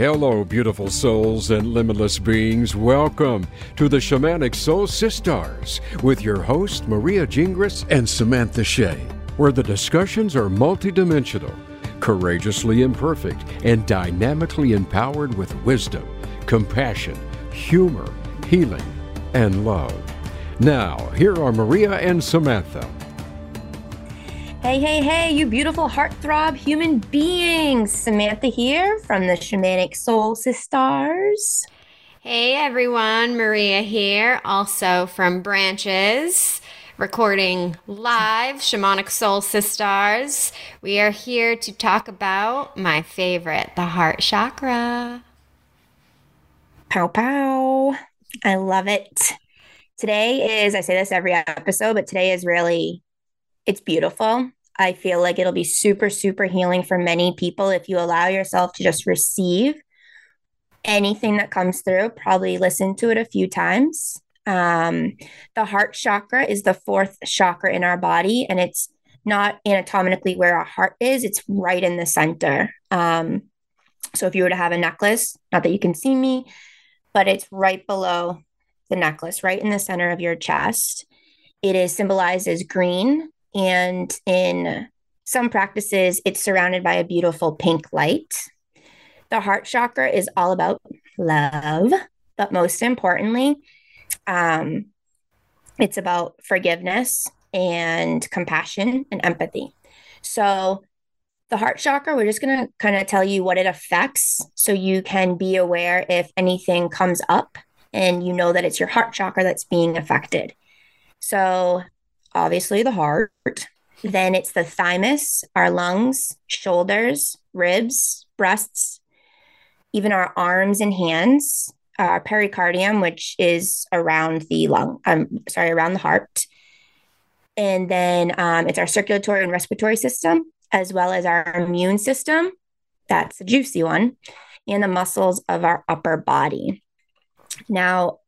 Hello, beautiful souls and limitless beings. Welcome to the Shamanic Soul Sisters with your host, Maria Gingras and Samantha Shea, where the discussions are multidimensional, courageously imperfect, and dynamically empowered with wisdom, compassion, humor, healing, and love. Now, here are Maria and Samantha. Hey, hey, hey, you beautiful heartthrob human beings. Samantha here from the Shamanic Soul Sisters. Hey, everyone. Maria here, also from Branches, recording live Shamanic Soul Sisters. We are here to talk about my favorite, the heart chakra. Pow, pow. I love it. Today is, I say this every episode, but today is really it's beautiful. I feel like it'll be super, super healing for many people if you allow yourself to just receive anything that comes through. Probably listen to it a few times. Um, the heart chakra is the fourth chakra in our body, and it's not anatomically where our heart is, it's right in the center. Um, so if you were to have a necklace, not that you can see me, but it's right below the necklace, right in the center of your chest. It is symbolized as green and in some practices, it's surrounded by a beautiful pink light. The heart chakra is all about love, but most importantly, um, it's about forgiveness and compassion and empathy. So, the heart chakra, we're just going to kind of tell you what it affects so you can be aware if anything comes up and you know that it's your heart chakra that's being affected. So, obviously the heart. Then it's the thymus, our lungs, shoulders, ribs, breasts, even our arms and hands, our pericardium, which is around the lung, I'm um, sorry, around the heart. And then um, it's our circulatory and respiratory system, as well as our immune system. That's a juicy one, and the muscles of our upper body. Now,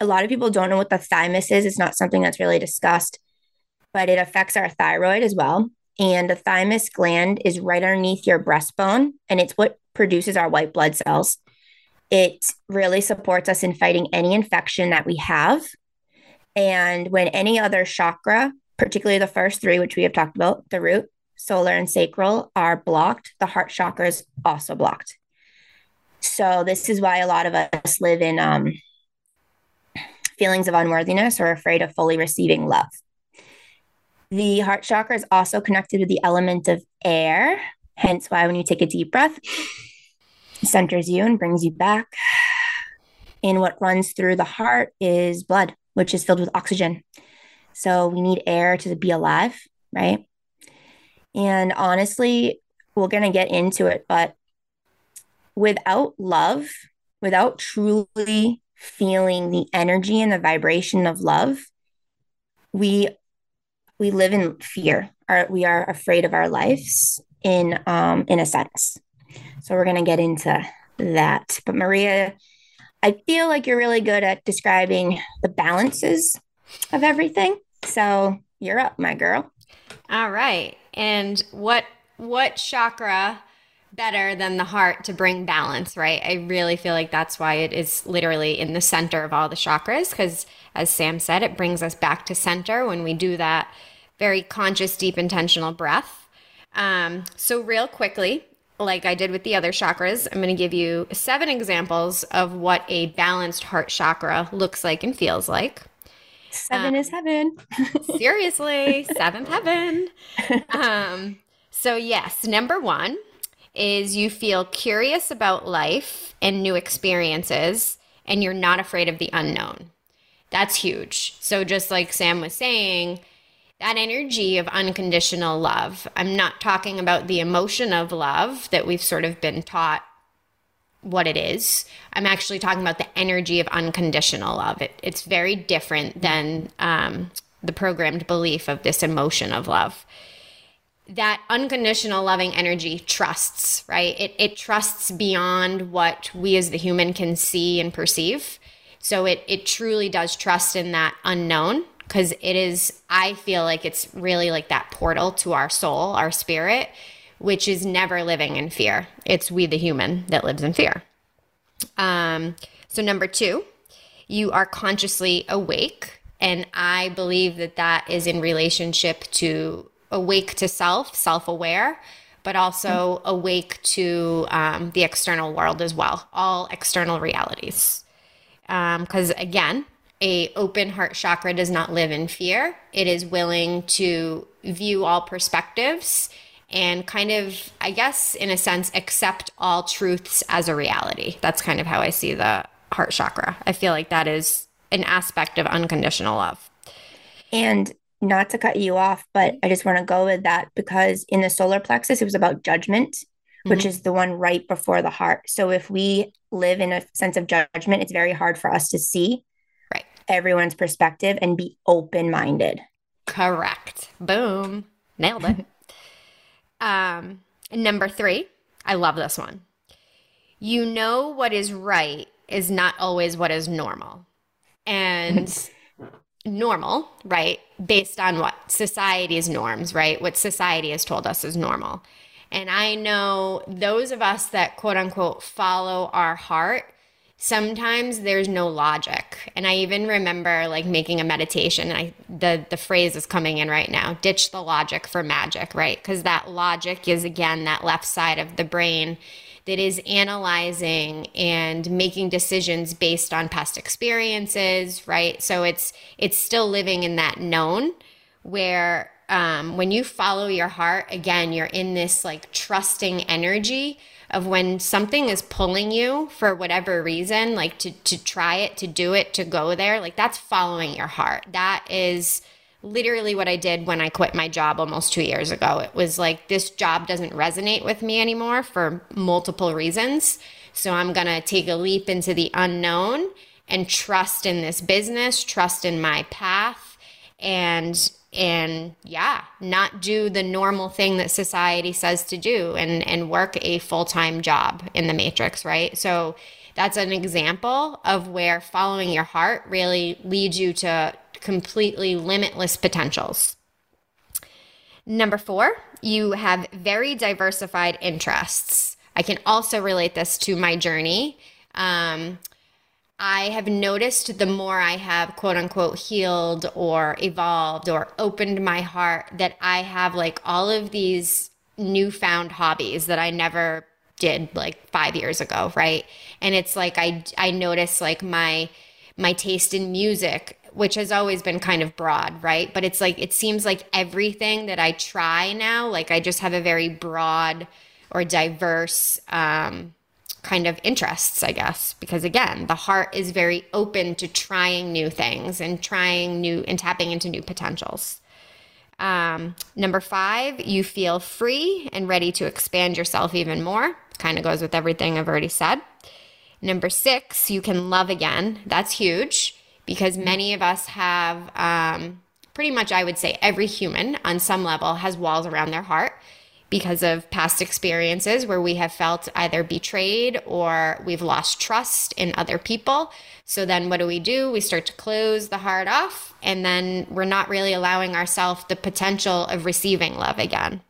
a lot of people don't know what the thymus is. It's not something that's really discussed but it affects our thyroid as well. And the thymus gland is right underneath your breastbone, and it's what produces our white blood cells. It really supports us in fighting any infection that we have. And when any other chakra, particularly the first three, which we have talked about, the root, solar, and sacral, are blocked, the heart chakra is also blocked. So, this is why a lot of us live in um, feelings of unworthiness or afraid of fully receiving love. The heart chakra is also connected with the element of air, hence why when you take a deep breath, centers you and brings you back. And what runs through the heart is blood, which is filled with oxygen. So we need air to be alive, right? And honestly, we're going to get into it, but without love, without truly feeling the energy and the vibration of love, we we live in fear. Our, we are afraid of our lives in um, in a sense. So we're going to get into that. But Maria, I feel like you're really good at describing the balances of everything. So you're up, my girl. All right. And what what chakra better than the heart to bring balance, right? I really feel like that's why it is literally in the center of all the chakras because as Sam said, it brings us back to center when we do that very conscious, deep, intentional breath. Um, so, real quickly, like I did with the other chakras, I'm going to give you seven examples of what a balanced heart chakra looks like and feels like. Seven um, is heaven. seriously, seventh heaven. Um, so, yes, number one is you feel curious about life and new experiences, and you're not afraid of the unknown. That's huge. So, just like Sam was saying, that energy of unconditional love. I'm not talking about the emotion of love that we've sort of been taught what it is. I'm actually talking about the energy of unconditional love. It, it's very different than um, the programmed belief of this emotion of love. That unconditional loving energy trusts, right? It, it trusts beyond what we as the human can see and perceive. So it, it truly does trust in that unknown because it is, I feel like it's really like that portal to our soul, our spirit, which is never living in fear. It's we, the human, that lives in fear. Um, so, number two, you are consciously awake. And I believe that that is in relationship to awake to self, self aware, but also awake to um, the external world as well, all external realities. Because um, again, a open heart chakra does not live in fear. It is willing to view all perspectives and kind of, I guess, in a sense, accept all truths as a reality. That's kind of how I see the heart chakra. I feel like that is an aspect of unconditional love. And not to cut you off, but I just want to go with that because in the solar plexus, it was about judgment, mm-hmm. which is the one right before the heart. So if we live in a sense of judgment, it's very hard for us to see everyone's perspective and be open minded. Correct. Boom. Nailed it. um, number three, I love this one. You know what is right is not always what is normal. And normal, right? Based on what society's norms, right? What society has told us is normal. And I know those of us that quote unquote follow our heart, sometimes there's no logic. And I even remember like making a meditation. and I the the phrase is coming in right now. Ditch the logic for magic, right? Because that logic is again that left side of the brain that is analyzing and making decisions based on past experiences, right? So it's it's still living in that known where um, when you follow your heart, again, you're in this like trusting energy of when something is pulling you for whatever reason, like to to try it, to do it, to go there, like that's following your heart. That is literally what I did when I quit my job almost two years ago. It was like, this job doesn't resonate with me anymore for multiple reasons. So I'm going to take a leap into the unknown and trust in this business, trust in my path and and yeah, not do the normal thing that society says to do and and work a full-time job in the matrix, right? So that's an example of where following your heart really leads you to completely limitless potentials. Number four, you have very diversified interests. I can also relate this to my journey. Um, I have noticed the more I have quote unquote healed or evolved or opened my heart that I have like all of these newfound hobbies that I never did like 5 years ago, right? And it's like I I notice like my my taste in music which has always been kind of broad, right? But it's like, it seems like everything that I try now, like I just have a very broad or diverse um, kind of interests, I guess. Because again, the heart is very open to trying new things and trying new and tapping into new potentials. Um, number five, you feel free and ready to expand yourself even more. Kind of goes with everything I've already said. Number six, you can love again. That's huge because many of us have um, pretty much, I would say, every human on some level has walls around their heart because of past experiences where we have felt either betrayed or we've lost trust in other people. So then what do we do? We start to close the heart off, and then we're not really allowing ourselves the potential of receiving love again.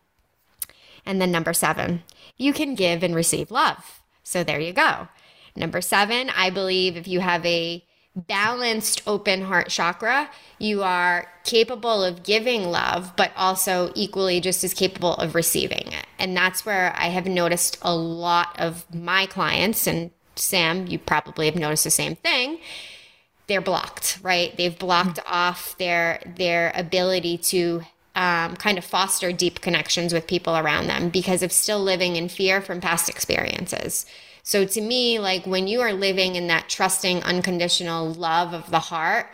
And then number seven, you can give and receive love. So there you go. Number seven, I believe if you have a balanced open heart chakra, you are capable of giving love, but also equally just as capable of receiving it. And that's where I have noticed a lot of my clients, and Sam, you probably have noticed the same thing. They're blocked, right? They've blocked mm-hmm. off their their ability to um, kind of foster deep connections with people around them because of still living in fear from past experiences. So to me, like when you are living in that trusting, unconditional love of the heart,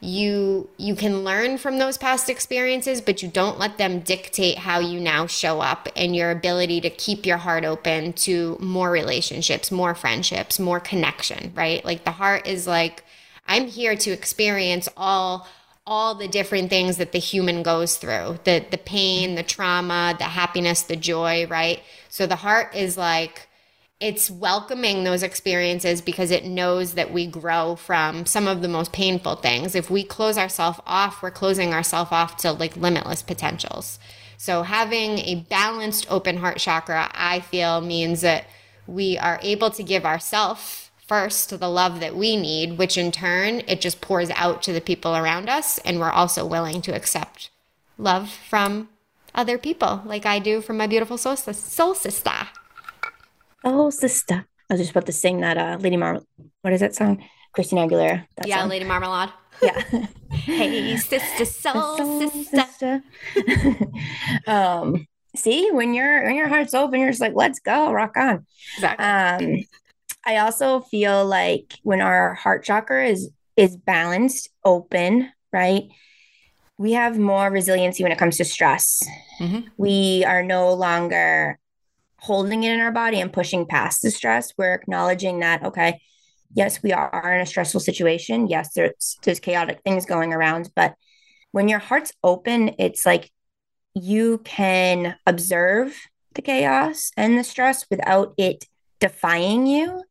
you you can learn from those past experiences but you don't let them dictate how you now show up and your ability to keep your heart open to more relationships more friendships more connection right? Like the heart is like i'm here to experience all all the different things that the human goes through the the pain the trauma the happiness the joy right? So the heart is like it's welcoming those experiences because it knows that we grow from some of the most painful things. If we close ourselves off, we're closing ourselves off to like limitless potentials. So having a balanced open heart chakra, I feel means that we are able to give ourselves first the love that we need, which in turn it just pours out to the people around us. And we're also willing to accept love from other people, like I do from my beautiful soul, soul sister. Oh, sister. I was just about to sing that uh, Lady Mar. What is that song? Christina Aguilera. yeah, song. Lady Marmalade. Yeah. hey, sister, soul, soul sister. sister. um, see, when your when your heart's open, you're just like, let's go, rock on. Exactly. Um, I also feel like when our heart chakra is is balanced, open, right? We have more resiliency when it comes to stress. Mhm. We are no longer holding it in our body and pushing past the stress. We're acknowledging that, okay, yes, we are in a stressful situation. Yes, there's there's chaotic things going around, but when your heart's open, it's like you can observe the chaos and the stress without it defying you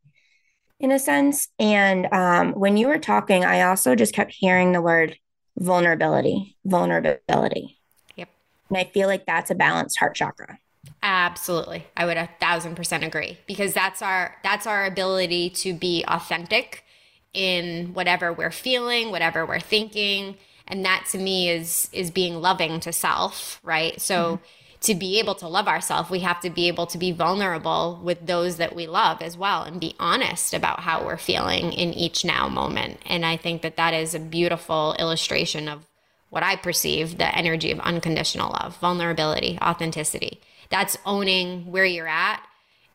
in a sense. And um, when you were talking, I also just kept hearing the word vulnerability, vulnerability. Yep. And I feel like that's a balanced heart chakra. Absolutely. I would a thousand percent agree because that's our that's our ability to be authentic in whatever we're feeling, whatever we're thinking. And that to me is is being loving to self, right? So mm-hmm. to be able to love ourselves, we have to be able to be vulnerable with those that we love as well and be honest about how we're feeling in each now moment. And I think that that is a beautiful illustration of what I perceive the energy of unconditional love, vulnerability, authenticity. That's owning where you're at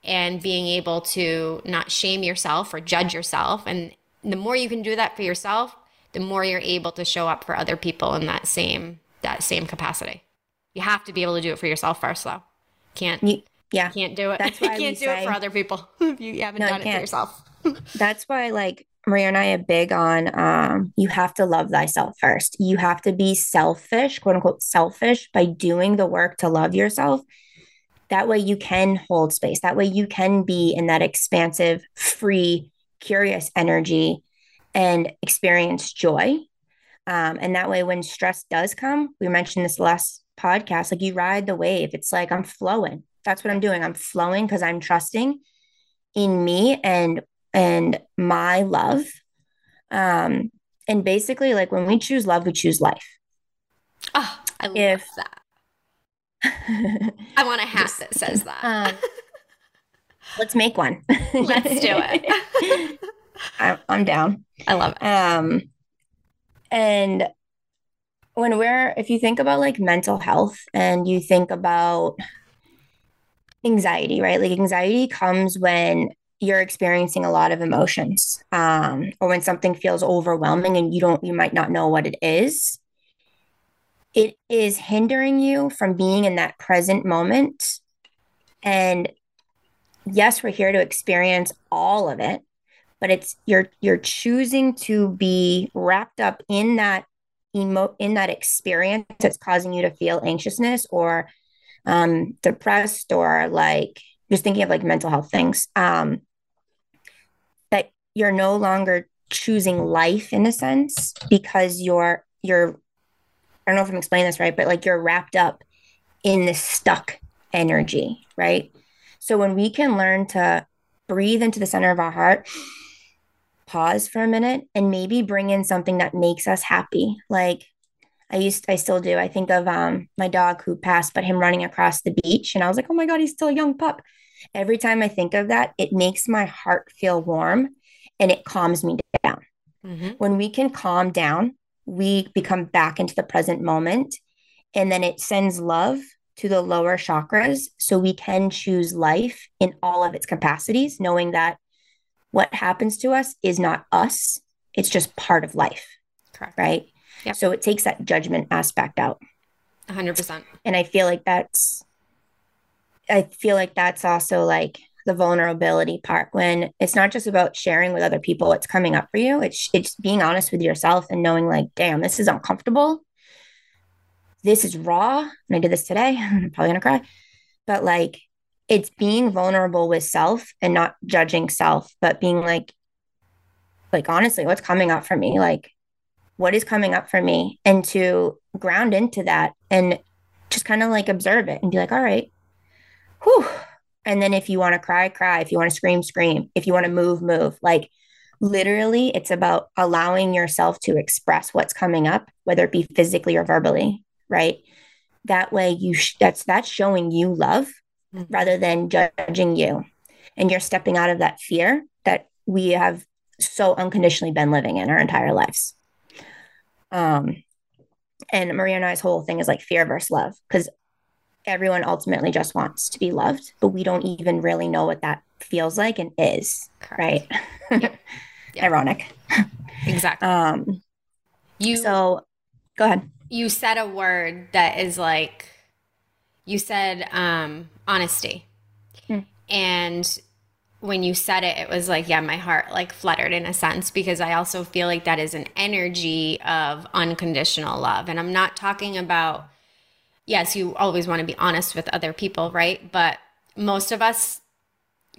and being able to not shame yourself or judge yourself. And the more you can do that for yourself, the more you're able to show up for other people in that same that same capacity. You have to be able to do it for yourself first, though. Can't You, yeah. can't do it. That's you why we can't do it for other people if you haven't No, you done it for yourself. That's why, like, Maria and I are big on um, you have to love thyself first. You have to be selfish, quote unquote, selfish by doing the work to love yourself. That way you can hold space. That way you can be in that expansive, free, curious energy and experience joy. Um, and that way, when stress does come, we mentioned this last podcast, like you ride the wave. It's like I'm flowing. That's what I'm doing. I'm flowing because I'm trusting in me and and my love. Um, and basically, like when we choose love, we choose life. Oh, I love If- that. I want a hat that says that. um, let's make one. Let's do it. I, I'm down. I love it. Um, and when we're, if you think about like mental health and you think about anxiety, right? Like anxiety comes when you're experiencing a lot of emotions, um, or when something feels overwhelming and you don't, you might not know what it is. It is hindering you from being in that present moment. And yes, we're here to experience all of it but it's you're you're choosing to be wrapped up in that emo in that experience that's causing you to feel anxiousness or um depressed or like just thinking of like mental health things um that you're no longer choosing life in a sense because you're you're I don't know if I'm explaining this right but like you're wrapped up in this stuck energy right so when we can learn to breathe into the center of our heart pause for a minute and maybe bring in something that makes us happy. Like I used, I still do. I think of um my dog who passed, but him running across the beach, and I was like, oh my god, he's still a young pup. Every time I think of that, it makes my heart feel warm, and it calms me down. Mhm. When we can calm down, we become back into the present moment, and then it sends love to the lower chakras, so we can choose life in all of its capacities, knowing that what happens to us is not us, it's just part of life, Correct. right? Yep. So it takes that judgment aspect out. 100%. And I feel like that's, I feel like that's also like the vulnerability part when it's not just about sharing with other people what's coming up for you. It's it's being honest with yourself and knowing like, damn, this is uncomfortable. This is raw. And I did this today. I'm probably gonna cry. But like it's being vulnerable with self and not judging self, but being like, like honestly, what's coming up for me? Like, what is coming up for me? And to ground into that and just kind of like observe it and be like, all right, whew, And then if you want to cry, cry. If you want to scream, scream. If you want to move, move. Like literally, it's about allowing yourself to express what's coming up, whether it be physically or verbally, right? That way, you sh- that's that's showing you love mm-hmm. rather than judging you, and you're stepping out of that fear that we have so unconditionally been living in our entire lives. Um, and Maria and I's whole thing is like fear versus love because everyone ultimately just wants to be loved, but we don't even really know what that feels like and is. Correct. Right. Yep. Yep. Ironic. Exactly. Um, you so go ahead. You said a word that is like you said um, honesty, hmm. and when you said it, it was like, yeah, my heart like fluttered in a sense because I also feel like that is an energy of unconditional love. And I'm not talking about, yes, you always want to be honest with other people, right? But most of us,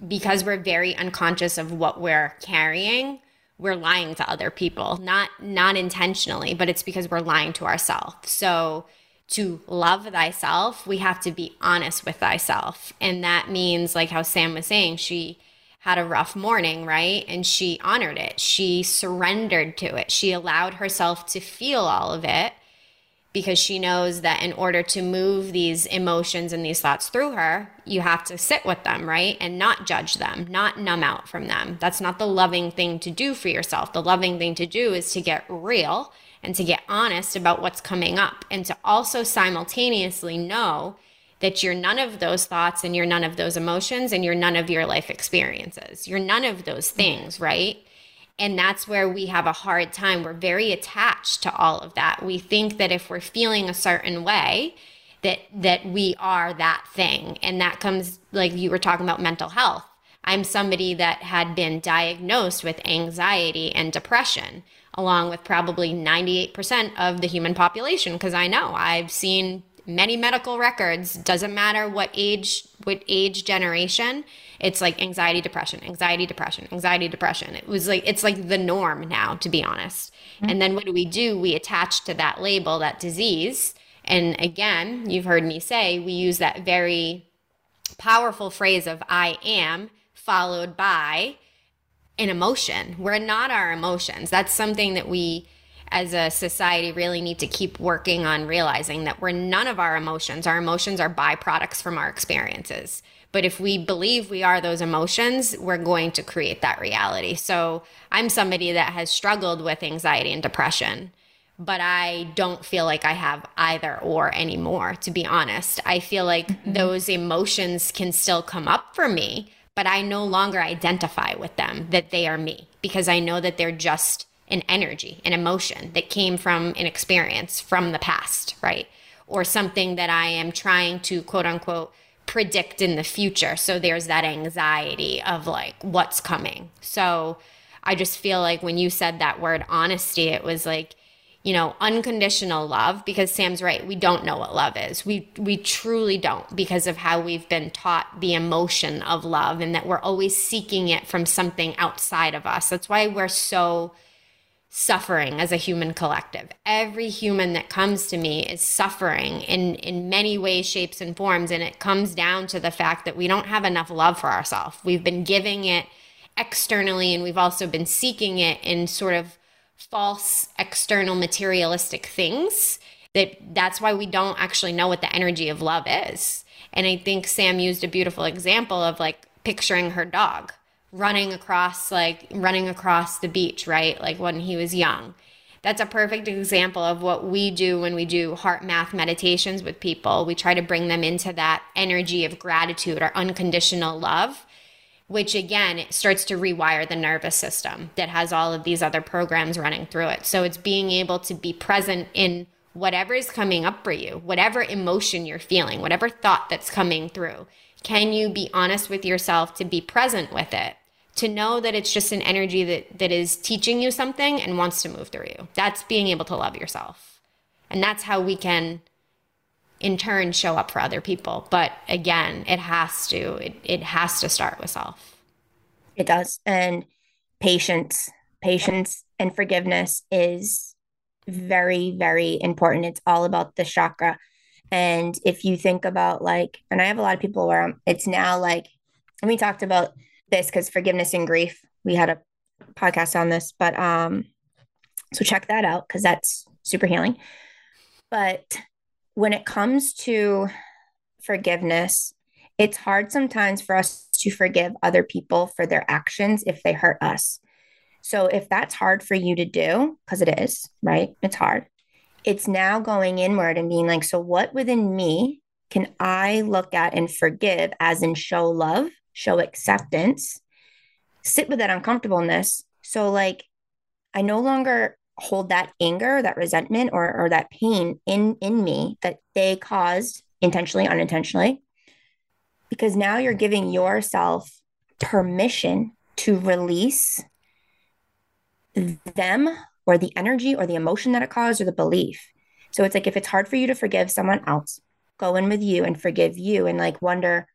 because we're very unconscious of what we're carrying, we're lying to other people, not not intentionally, but it's because we're lying to ourselves. So to love thyself, we have to be honest with thyself. And that means like how Sam was saying, she had a rough morning, right? And she honored it. She surrendered to it. She allowed herself to feel all of it because she knows that in order to move these emotions and these thoughts through her, you have to sit with them, right? And not judge them, not numb out from them. That's not the loving thing to do for yourself. The loving thing to do is to get real and to get honest about what's coming up and to also simultaneously know that you're none of those thoughts and you're none of those emotions and you're none of your life experiences. You're none of those things, right? And that's where we have a hard time. We're very attached to all of that. We think that if we're feeling a certain way, that that we are that thing. And that comes like you were talking about mental health. I'm somebody that had been diagnosed with anxiety and depression, along with probably 98% of the human population, because I know I've seen many medical records doesn't matter what age what age generation it's like anxiety depression anxiety depression anxiety depression. It was like it's like the norm now to be honest. Mm-hmm. and then what do we do? We attach to that label that disease. And again you've heard me say we use that very powerful phrase of i am followed by an emotion. We're not our emotions. That's something that we as a society really need to keep working on realizing that we're none of our emotions. Our emotions are byproducts from our experiences. But if we believe we are those emotions, we're going to create that reality. So I'm somebody that has struggled with anxiety and depression, but I don't feel like I have either or anymore, to be honest. I feel like mm-hmm. those emotions can still come up for me, but I no longer identify with them, that they are me, because I know that they're just an energy, an emotion that came from an experience from the past, right? Or something that I am trying to quote unquote predict in the future. So there's that anxiety of like what's coming. So I just feel like when you said that word honesty, it was like, you know, unconditional love because Sam's right, we don't know what love is. We we truly don't because of how we've been taught the emotion of love and that we're always seeking it from something outside of us. That's why we're so suffering as a human collective. Every human that comes to me is suffering in in many ways, shapes and forms and it comes down to the fact that we don't have enough love for ourselves. We've been giving it externally and we've also been seeking it in sort of false external materialistic things that that's why we don't actually know what the energy of love is. And I think Sam used a beautiful example of like picturing her dog running across like running across the beach, right? Like when he was young. That's a perfect example of what we do when we do heart math meditations with people. We try to bring them into that energy of gratitude or unconditional love, which again, it starts to rewire the nervous system that has all of these other programs running through it. So it's being able to be present in whatever is coming up for you, whatever emotion you're feeling, whatever thought that's coming through. Can you be honest with yourself to be present with it? To know that it's just an energy that, that is teaching you something and wants to move through you. That's being able to love yourself. And that's how we can, in turn, show up for other people. But again, it has to, it, it has to start with self. It does. And patience, patience and forgiveness is very, very important. It's all about the chakra and if you think about like, and I have a lot of people where I'm, it's now like and we talked about this because forgiveness and grief, we had a podcast on this, but um, so check that out because that's super healing. But when it comes to forgiveness, it's hard sometimes for us to forgive other people for their actions if they hurt us. So if that's hard for you to do, because it is, right? It's hard. It's now going inward and being like, so what within me can I look at and forgive as in show love, show acceptance, sit with that uncomfortableness. So like I no longer hold that anger, that resentment or or that pain in in me that they caused intentionally, unintentionally. Because now you're giving yourself permission to release them or the energy or the emotion that it caused or the belief. So it's like if it's hard for you to forgive someone else, go in with you and forgive you and like wonder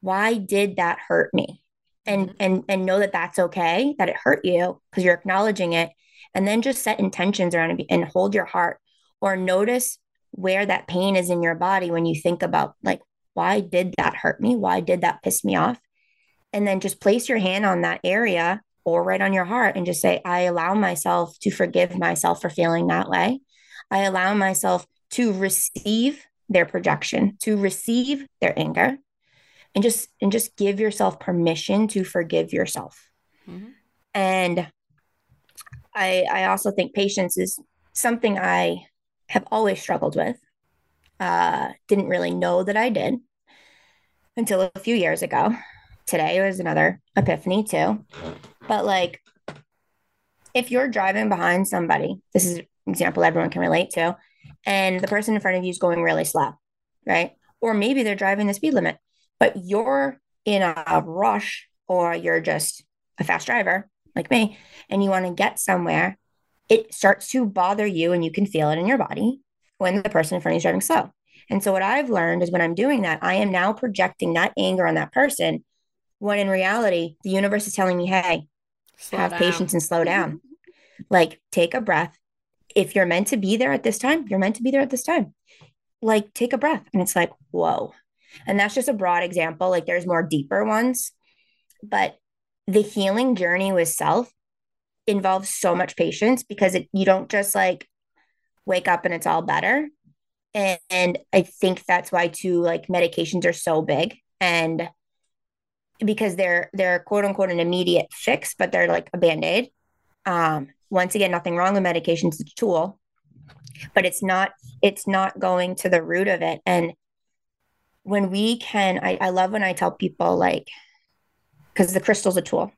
why did that hurt me? And mm-hmm. and and know that that's okay, that it hurt you because you're acknowledging it and then just set intentions around it and hold your heart or notice where that pain is in your body when you think about like why did that hurt me? Why did that piss me off? And then just place your hand on that area or right on your heart and just say, I allow myself to forgive myself for feeling that way. I allow myself to receive their projection, to receive their anger, and just and just give yourself permission to forgive yourself. Mm-hmm. And I I also think patience is something I have always struggled with. Uh, didn't really know that I did until a few years ago today was another epiphany too. But like, if you're driving behind somebody, this is an example everyone can relate to, and the person in front of you is going really slow, right? Or maybe they're driving the speed limit, but you're in a rush or you're just a fast driver like me and you want to get somewhere, it starts to bother you and you can feel it in your body when the person in front of you is driving slow. And so, what I've learned is when I'm doing that, I am now projecting that anger on that person when in reality, the universe is telling me, hey, slow have down. patience and slow down. like, take a breath. If you're meant to be there at this time, you're meant to be there at this time. Like, take a breath. And it's like, whoa. And that's just a broad example. Like, there's more deeper ones. But the healing journey with self involves so much patience because it, you don't just like wake up and it's all better. And, and I think that's why, too, like, medications are so big. And because they're they're quote unquote an immediate fix, but they're like a band-aid. Um, once again, nothing wrong with medications, it's a tool, but it's not it's not going to the root of it. And when we can, I, I love when I tell people like, because the crystal's a tool,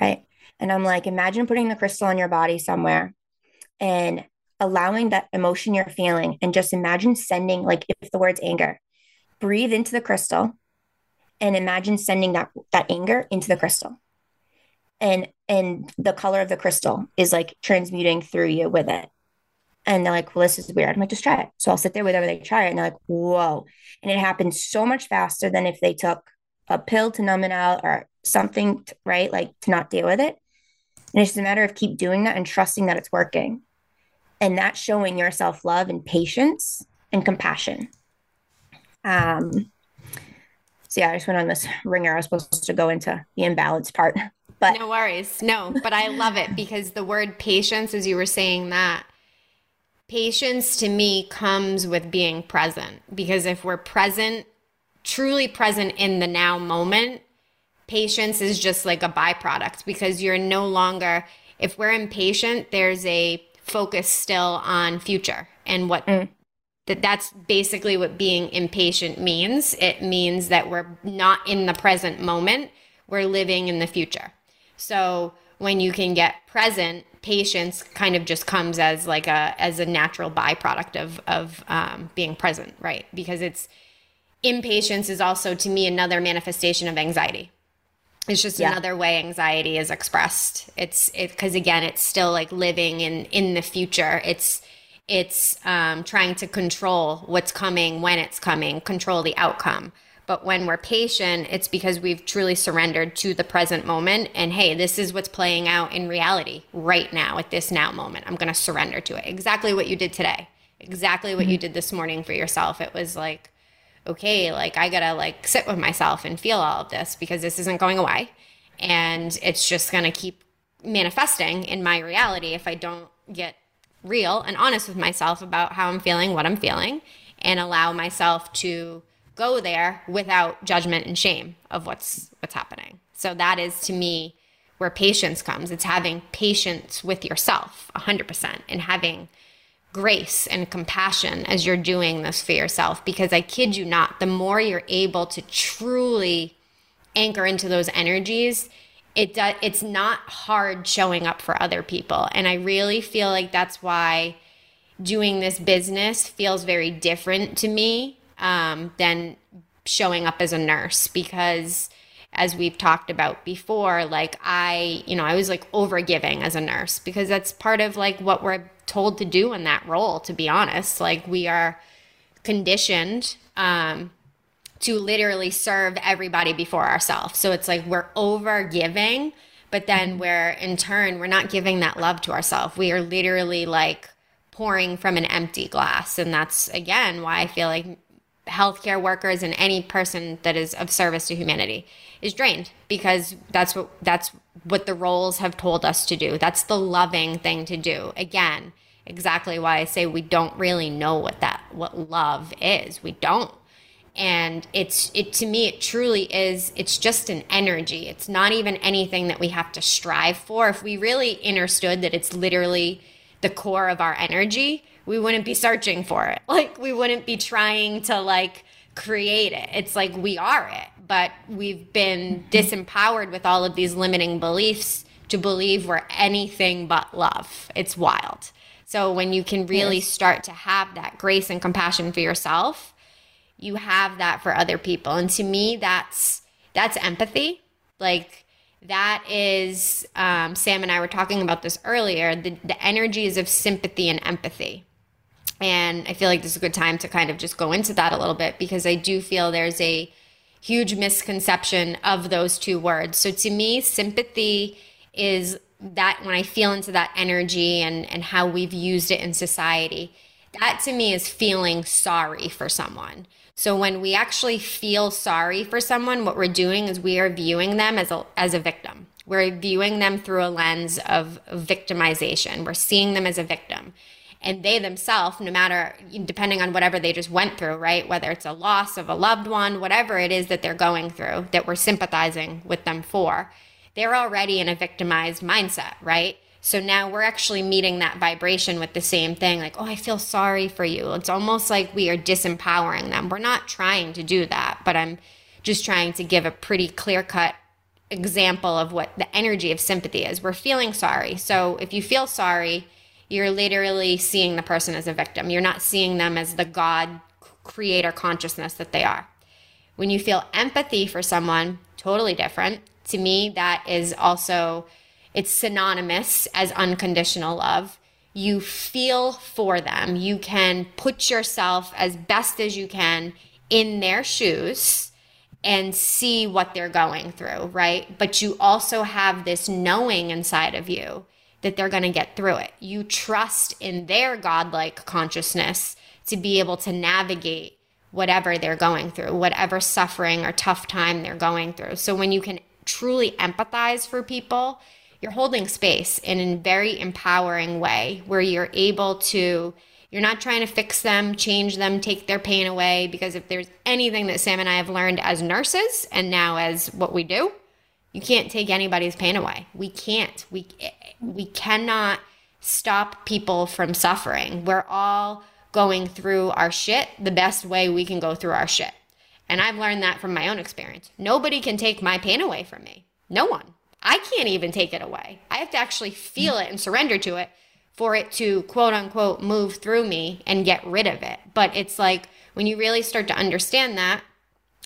right? And I'm like, imagine putting the crystal on your body somewhere and allowing that emotion you're feeling and just imagine sending like if the word's anger, breathe into the crystal and imagine sending that that anger into the crystal. And and the color of the crystal is like transmuting through you with it. And they're like well this is weird. I'm like just try it. So i'll sit there with them they try it and they're like whoa. And it happens so much faster than if they took a pill to numb it out or something to, right? Like to not deal with it. And it's just a matter of keep doing that and trusting that it's working. And that's showing your self-love and patience and compassion. Um so yeah, I just went on this ringer. I was supposed to go into the imbalance part. But no worries. No, but I love it because the word patience, as you were saying that, patience to me comes with being present. Because if we're present, truly present in the now moment, patience is just like a byproduct because you're no longer, if we're impatient, there's a focus still on future and what mm that that's basically what being impatient means. It means that we're not in the present moment, we're living in the future. So when you can get present, patience kind of just comes as like a as a natural byproduct of of um, being present, right? Because it's impatience is also to me another manifestation of anxiety. It's just yeah. another way anxiety is expressed. It's it because again, it's still like living in in the future. It's it's um, trying to control what's coming when it's coming, control the outcome. But when we're patient, it's because we've truly surrendered to the present moment. And hey, this is what's playing out in reality right now at this now moment. I'm going to surrender to it. Exactly what you did today. Exactly what mm-hmm. you did this morning for yourself. It was like, okay, like I gotta like sit with myself and feel all of this because this isn't going away. And it's just gonna keep manifesting in my reality if I don't get real and honest with myself about how I'm feeling, what I'm feeling, and allow myself to go there without judgment and shame of what's what's happening. So that is to me where patience comes. It's having patience with yourself 100% and having grace and compassion as you're doing this for yourself because I kid you not, the more you're able to truly anchor into those energies, it does it's not hard showing up for other people. And I really feel like that's why doing this business feels very different to me um, than showing up as a nurse because as we've talked about before like i you know i was like over giving as a nurse because that's part of like what we're told to do in that role to be honest like we are conditioned um, to literally serve everybody before ourselves so it's like we're over giving but then we're in turn we're not giving that love to ourselves we are literally like pouring from an empty glass and that's again why i feel like healthcare workers and any person that is of service to humanity is drained because that's what that's what the roles have told us to do. That's the loving thing to do. Again, exactly why I say we don't really know what that what love is. We don't. And it's it to me it truly is it's just an energy. It's not even anything that we have to strive for. If we really understood that it's literally the core of our energy, we wouldn't be searching for it. Like we wouldn't be trying to like create it. It's like we are it but we've been disempowered with all of these limiting beliefs to believe we're anything but love. It's wild. So when you can really yes. start to have that grace and compassion for yourself, you have that for other people. And to me, that's that's empathy. Like that is um, Sam and I were talking about this earlier. The the energies of sympathy and empathy. And I feel like this is a good time to kind of just go into that a little bit because I do feel there's a huge misconception of those two words. So to me, sympathy is that when I feel into that energy and, and how we've used it in society, that to me is feeling sorry for someone. So when we actually feel sorry for someone, what we're doing is we are viewing them as a, as a victim. We're viewing them through a lens of victimization. We're seeing them as a victim and they themselves no matter depending on whatever they just went through right whether it's a loss of a loved one whatever it is that they're going through that we're sympathizing with them for they're already in a victimized mindset right so now we're actually meeting that vibration with the same thing like oh i feel sorry for you it's almost like we are disempowering them we're not trying to do that but i'm just trying to give a pretty clear cut example of what the energy of sympathy is we're feeling sorry so if you feel sorry you're literally seeing the person as a victim. You're not seeing them as the God creator consciousness that they are. When you feel empathy for someone, totally different. To me, that is also it's synonymous as unconditional love. You feel for them. You can put yourself as best as you can in their shoes and see what they're going through, right? But you also have this knowing inside of you that they're going to get through it. You trust in their godlike consciousness to be able to navigate whatever they're going through, whatever suffering or tough time they're going through. So when you can truly empathize for people, you're holding space in a very empowering way where you're able to you're not trying to fix them, change them, take their pain away because if there's anything that Sam and I have learned as nurses and now as what we do, you can't take anybody's pain away. We can't. We we cannot stop people from suffering. We're all going through our shit the best way we can go through our shit. And I've learned that from my own experience. Nobody can take my pain away from me. No one. I can't even take it away. I have to actually feel it and surrender to it for it to quote unquote move through me and get rid of it. But it's like when you really start to understand that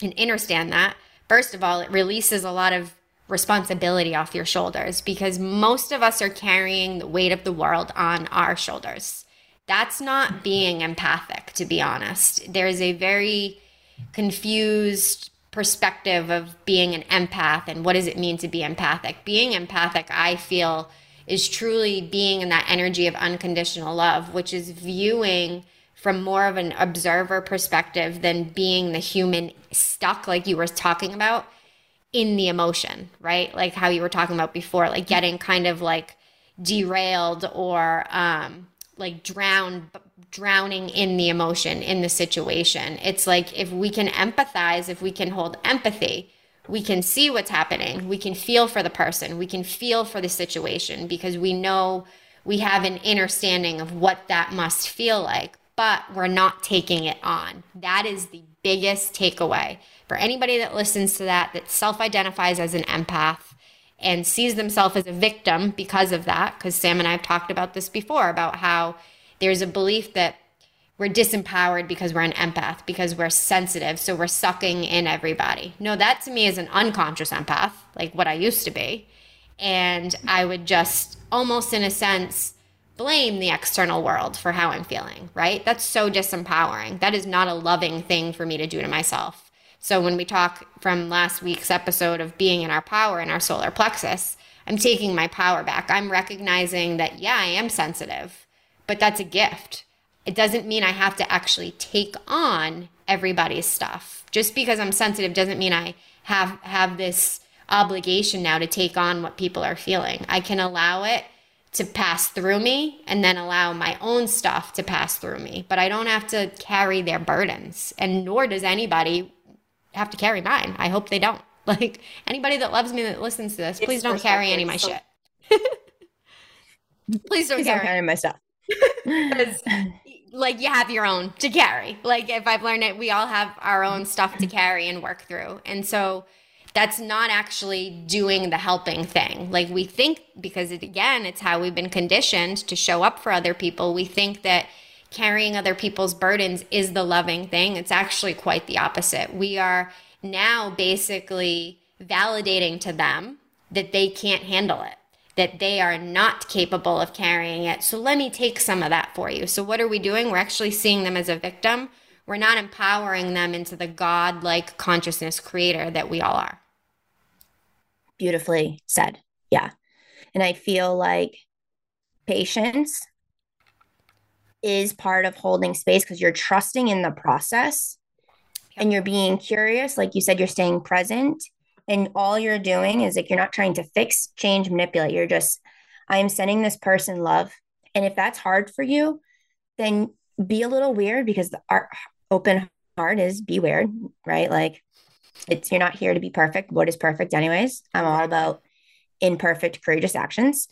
and understand that, first of all, it releases a lot of responsibility off your shoulders because most of us are carrying the weight of the world on our shoulders. That's not being empathic, to be honest. There's a very confused perspective of being an empath and what does it mean to be empathic. Being empathic, I feel, is truly being in that energy of unconditional love, which is viewing from more of an observer perspective than being the human stuck, like you were talking about, in the emotion, right? Like how you were talking about before, like getting kind of like derailed or um, like drowned drowning in the emotion in the situation. It's like if we can empathize if we can hold empathy we can see what's happening. We can feel for the person. We can feel for the situation because we know we have an understanding of what that must feel like but we're not taking it on. That is the biggest takeaway. For anybody that listens to that that self-identifies as an empath and sees themselves as a victim because of that. Because Sam and I have talked about this before about how there's a belief that we're disempowered because we're an empath, because we're sensitive, so we're sucking in everybody. No, that to me is an unconscious empath, like what I used to be. And I would just almost, in a sense, blame the external world for how I'm feeling, right? That's so disempowering. That is not a loving thing for me to do to myself. So when we talk from last week's episode of being in our power in our solar plexus, I'm taking my power back. I'm recognizing that, yeah, I am sensitive, but that's a gift. It doesn't mean I have to actually take on everybody's stuff. Just because I'm sensitive doesn't mean I have have this obligation now to take on what people are feeling. I can allow it to pass through me and then allow my own stuff to pass through me. But I don't have to carry their burdens, and nor does anybody have to carry mine. I hope they don't. Like anybody that loves me that listens to this, please don't carry any of my shit. please don't carry. don't carry my stuff. like you have your own to carry. Like if I've learned it, we all have our own stuff to carry and work through. And so that's not actually doing the helping thing. Like we think because it, again, it's how we've been conditioned to show up for other people. We think that carrying other people's burdens is the loving thing. It's actually quite the opposite. We are now basically validating to them that they can't handle it, that they are not capable of carrying it. So let me take some of that for you. So, what are we doing? We're actually seeing them as a victim. We're not empowering them into the God like consciousness creator that we all are. Beautifully said. Yeah. And I feel like patience is part of holding space because you're trusting in the process and you're being curious. Like you said, you're staying present. And all you're doing is like you're not trying to fix, change, manipulate. You're just, I am sending this person love. And if that's hard for you, then be a little weird because the art, open heart is be weird, right? Like it's you're not here to be perfect. What is perfect, anyways? I'm all about imperfect, courageous actions.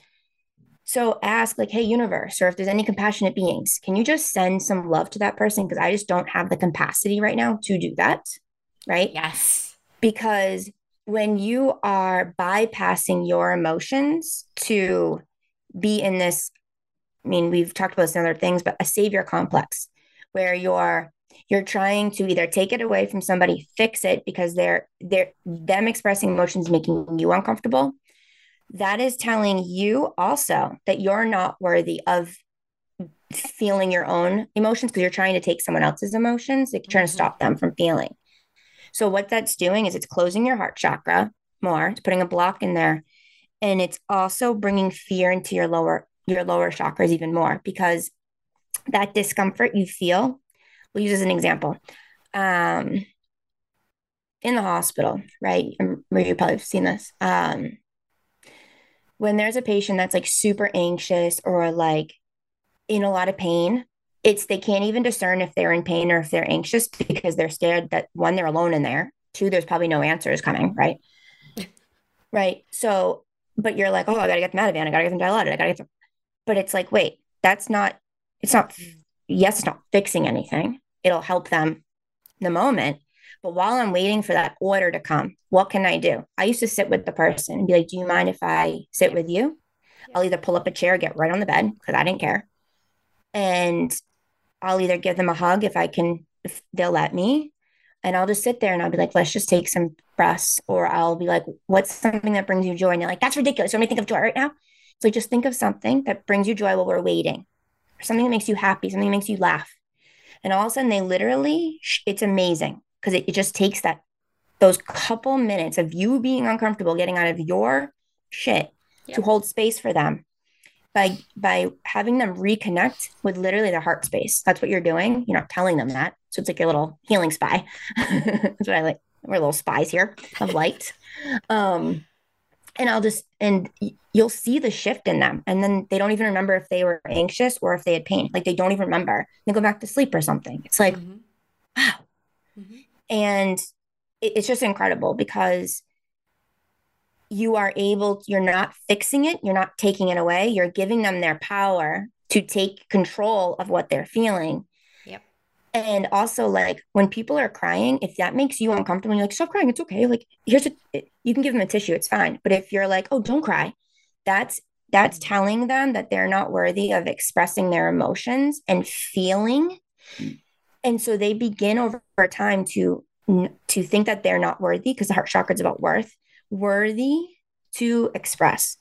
So ask, like, hey, universe, or if there's any compassionate beings, can you just send some love to that person? Because I just don't have the capacity right now to do that. Right. Yes. Because when you are bypassing your emotions to be in this, I mean, we've talked about this in other things, but a savior complex where you're you're trying to either take it away from somebody, fix it because they're they're them expressing emotions making you uncomfortable that is telling you also that you're not worthy of feeling your own emotions because you're trying to take someone else's emotions. Like you're trying to mm-hmm. stop them from feeling. So what that's doing is it's closing your heart chakra more. It's putting a block in there, and it's also bringing fear into your lower your lower chakras even more because that discomfort you feel. We'll use as an example. Um, in the hospital, right? You probably have seen this. Um, when there's a patient that's like super anxious or like in a lot of pain, it's they can't even discern if they're in pain or if they're anxious because they're scared that one, they're alone in there. Two, there's probably no answers coming, right? right. So, but you're like, oh, I gotta get them out of Ativan. I gotta get them dilated. I gotta get them. But it's like, wait, that's not, it's not, yes, it's not fixing anything. It'll help them in the moment. But while I'm waiting for that order to come, what can I do? I used to sit with the person and be like, Do you mind if I sit with you? I'll either pull up a chair, get right on the bed because I didn't care. And I'll either give them a hug if I can, if they'll let me. And I'll just sit there and I'll be like, let's just take some breaths. Or I'll be like, what's something that brings you joy? And they're like, that's ridiculous. So let me think of joy right now. So just think of something that brings you joy while we're waiting, or something that makes you happy, something that makes you laugh. And all of a sudden, they literally, it's amazing because it, it just takes that those couple minutes of you being uncomfortable getting out of your shit yep. to hold space for them by by having them reconnect with literally their heart space. That's what you're doing. You're not telling them that. So it's like your little healing spy. That's what I like. We're little spies here of light. Um, and I'll just and you'll see the shift in them, and then they don't even remember if they were anxious or if they had pain. Like they don't even remember. They go back to sleep or something. It's like, mm-hmm. wow. Mm-hmm. And it, it's just incredible because you are able, you're not fixing it, you're not taking it away, you're giving them their power to take control of what they're feeling. Yep. And also, like when people are crying, if that makes you uncomfortable, you're like, stop crying, it's okay. Like, here's a, you can give them a tissue, it's fine. But if you're like, oh, don't cry, that's that's mm-hmm. telling them that they're not worthy of expressing their emotions and feeling. Mm. And so they begin over time to to think that they're not worthy because the heart chakra is about worth worthy to express.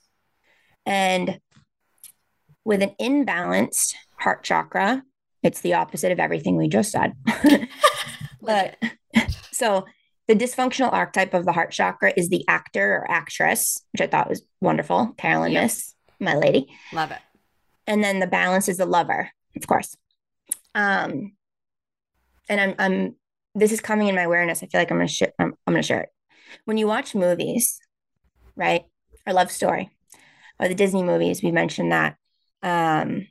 And with an imbalanced heart chakra, it's the opposite of everything we just said. but so the dysfunctional archetype of the heart chakra is the actor or actress, which I thought was wonderful. Caroline yep. Myss, my lady. Love it. And then the balance is the lover, of course. Um, and I'm I'm this is coming in my awareness. I feel like I'm gonna sh- I'm, I'm gonna share it when you watch movies, right, or love story, or the Disney movies, we mentioned that um,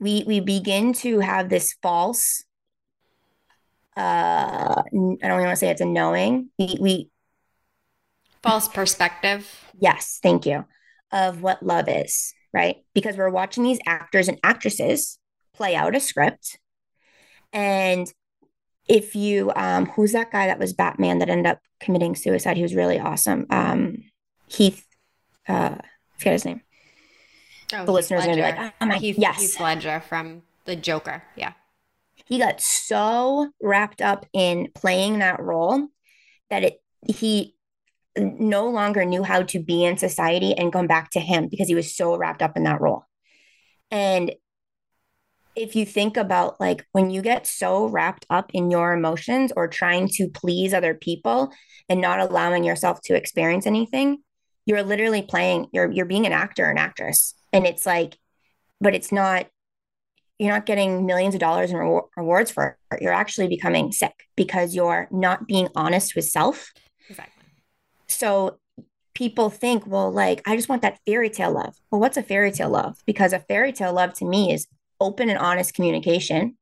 we we begin to have this false. Uh, I don't even want to say it's a knowing. We we false perspective. Yes, thank you. Of what love is, right? Because we're watching these actors and actresses play out a script and if you um who's that guy that was batman that ended up committing suicide? He was really awesome. Um heath uh I forget his name. Oh, the listeners are gonna be like oh my heath, yes. Heath ledger from the joker yeah. He got so wrapped up in playing that role that it he no longer knew how to be in society and come back to him because he was so wrapped up in that role. And if you think about like when you get so wrapped up in your emotions or trying to please other people and not allowing yourself to experience anything you're literally playing you're you're being an actor an actress. And it's like but it's not you're not getting millions of dollars in re- rewards for it. You're actually becoming sick because you're not being honest with self. Exactly. So people think well like i just want that fairy tale love. Well what's a fairy tale love? Because a fairy tale love to me is open and honest communication.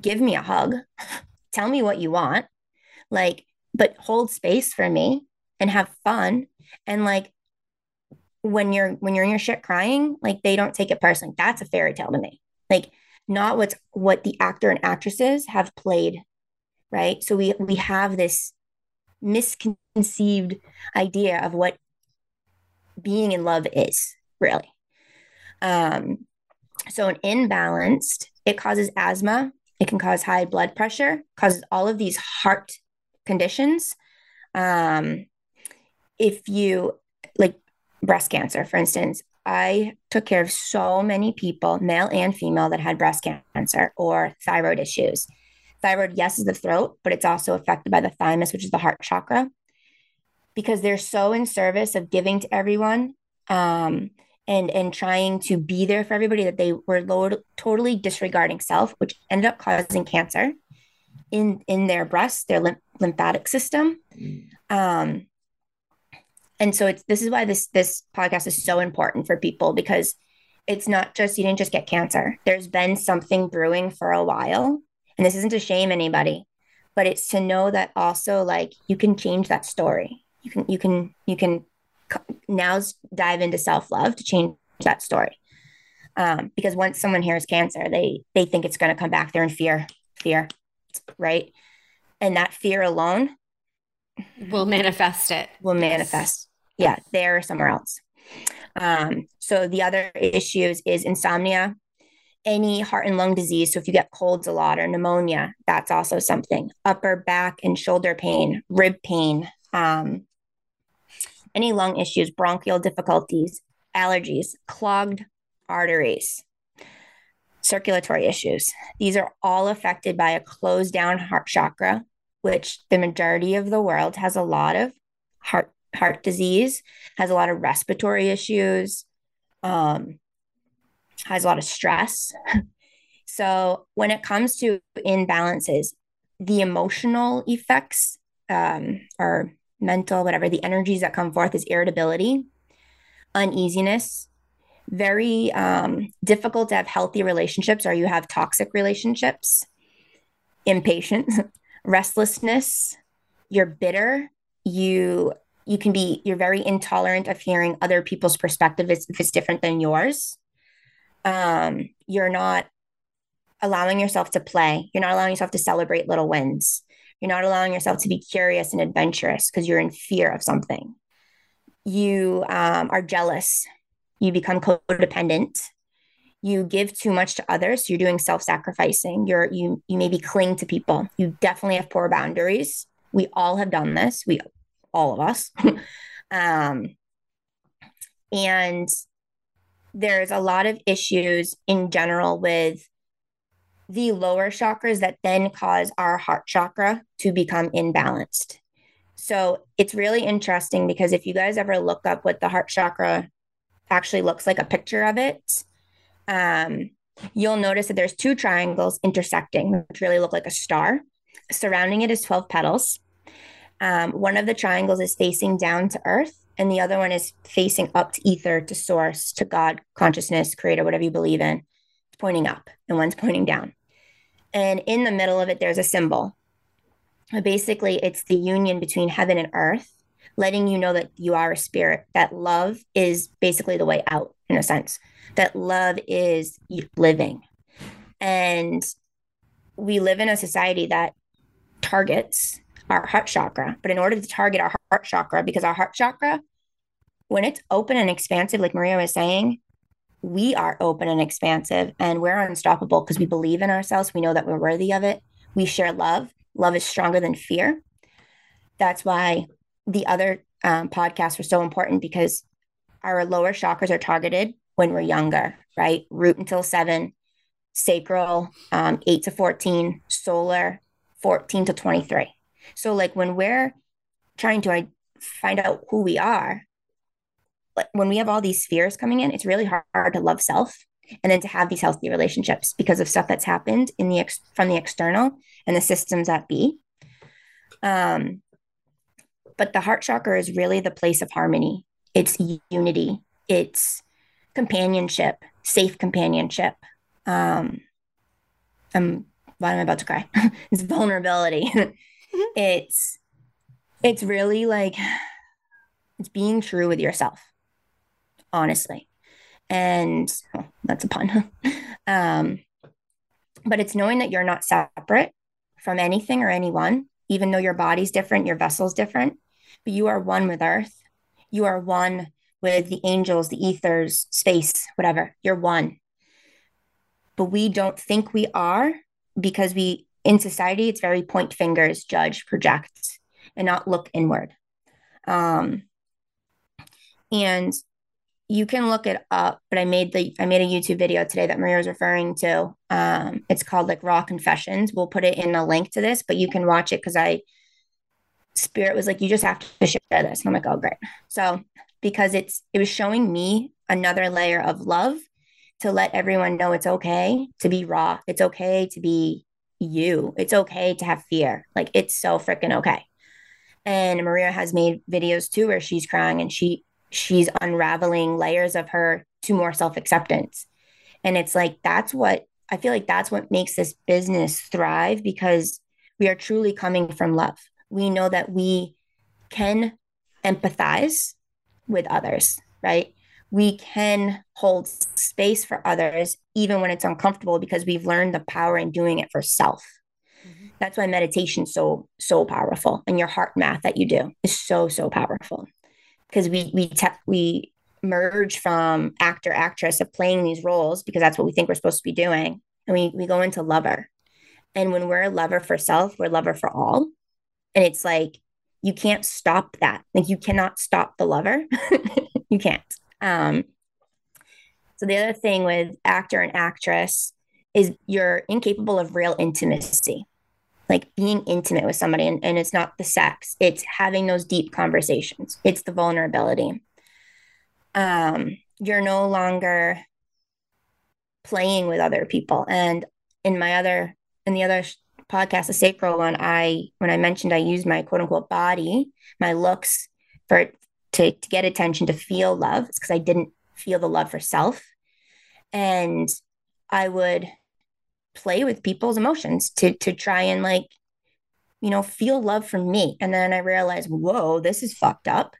Give me a hug. Tell me what you want. Like, but hold space for me and have fun. And like when you're when you're in your shit crying, like they don't take it personally. That's a fairy tale to me. Like not what's what the actor and actresses have played, right? So we we have this misconceived idea of what being in love is really um so, an imbalanced, it causes asthma, it can cause high blood pressure, causes all of these heart conditions. Um, if you like breast cancer, for instance, I took care of so many people, male and female, that had breast cancer or thyroid issues. Thyroid, yes, is the throat, but it's also affected by the thymus, which is the heart chakra, because they're so in service of giving to everyone. Um, and and trying to be there for everybody that they were totally disregarding self which ended up causing cancer in in their breast their lymph, lymphatic system. Um and so it's this is why this this podcast is so important for people because it's not just you didn't just get cancer. There's been something brewing for a while and this isn't to shame anybody but it's to know that also like you can change that story. You can you can you can now dive into self-love to change that story. Um, because once someone hears cancer they they think it's going to come back. There in fear fear right? And that fear alone will manifest it. Will manifest. Yeah there or somewhere else. Um, so the other issues is insomnia. Any heart and lung disease so if you get colds a lot or pneumonia that's also something. Upper back and shoulder pain rib pain um, any lung issues, bronchial difficulties, allergies, clogged arteries, circulatory issues. These are all affected by a closed down heart chakra, which the majority of the world has a lot of heart heart disease, has a lot of respiratory issues, um, has a lot of stress. so when it comes to imbalances, the emotional effects um, or mental, whatever, the energies that come forth is irritability, uneasiness, very um, difficult to have healthy relationships or you have toxic relationships, impatience, restlessness, you're bitter, you you can be you're very intolerant of hearing other people's perspective if it's different than yours. Um, you're not allowing yourself to play. You're not allowing yourself to celebrate little wins you're not allowing yourself to be curious and adventurous because you're in fear of something. You um, are jealous. You become codependent. You give too much to others so you're doing self-sacrificing. You're you you maybe cling to people. You definitely have poor boundaries. We all have done this. We all of us. um, and there's a lot of issues in general with the lower chakras that then cause our heart chakra to become imbalanced. So it's really interesting because if you guys ever look up what the heart chakra actually looks like, a picture of it, um, you'll notice that there's two triangles intersecting, which really look like a star. Surrounding it is 12 petals. Um, one of the triangles is facing down to earth, and the other one is facing up to ether, to source, to God, consciousness, creator, whatever you believe in. Pointing up, and one's pointing down. And in the middle of it, there's a symbol. Basically, it's the union between heaven and earth, letting you know that you are a spirit, that love is basically the way out, in a sense, that love is living. And we live in a society that targets our heart chakra. But in order to target our heart chakra, because our heart chakra, when it's open and expansive, like Maria was saying, we are open and expansive and we're unstoppable because we believe in ourselves. We know that we're worthy of it. We share love. Love is stronger than fear. That's why the other um, podcasts were so important because our lower chakras are targeted when we're younger, right? Root until seven, sacral, um, eight to 14, solar, 14 to 23. So, like when we're trying to find out who we are, like when we have all these fears coming in, it's really hard to love self and then to have these healthy relationships because of stuff that's happened in the ex- from the external and the systems that be. Um, but the heart chakra is really the place of harmony. It's unity. It's companionship, safe companionship. Um, I'm why am I about to cry? it's vulnerability. it's it's really like it's being true with yourself honestly. And oh, that's a pun. Um but it's knowing that you're not separate from anything or anyone even though your body's different your vessel's different but you are one with earth. You are one with the angels the ethers space whatever. You're one. But we don't think we are because we in society, it's very point fingers, judge, project, and not look inward. Um, and you can look it up, but I made the I made a YouTube video today that Maria was referring to. Um, it's called like Raw Confessions. We'll put it in a link to this, but you can watch it because I Spirit was like, you just have to share this. And I'm like, oh great. So because it's it was showing me another layer of love to let everyone know it's okay to be raw. It's okay to be you. It's okay to have fear. Like it's so freaking okay. And Maria has made videos too where she's crying and she she's unraveling layers of her to more self-acceptance. And it's like that's what I feel like that's what makes this business thrive because we are truly coming from love. We know that we can empathize with others, right? we can hold space for others even when it's uncomfortable because we've learned the power in doing it for self mm-hmm. that's why meditation's so so powerful and your HeartMath that you do is so so powerful because we we te- we merge from actor actress of playing these roles because that's what we think we're supposed to be doing and we we go into lover. And when we're a lover for self we're lover for all. And it's like you can't stop that. Like you cannot stop the lover. You can't. Um, so the other thing with actor and actress is you're incapable of real intimacy, like being intimate with somebody. And, and it's not the sex, it's having those deep conversations, it's the vulnerability. Um, you're no longer playing with other people. And in my other, in the other podcast, the sacral one, I, when I mentioned I used my quote unquote body, my looks for, to, to get attention, to feel love, it's because I didn't feel the love for self. And I would play with people's emotions to, to try and like, you know, feel love from me. And then I realized, whoa, this is fucked up.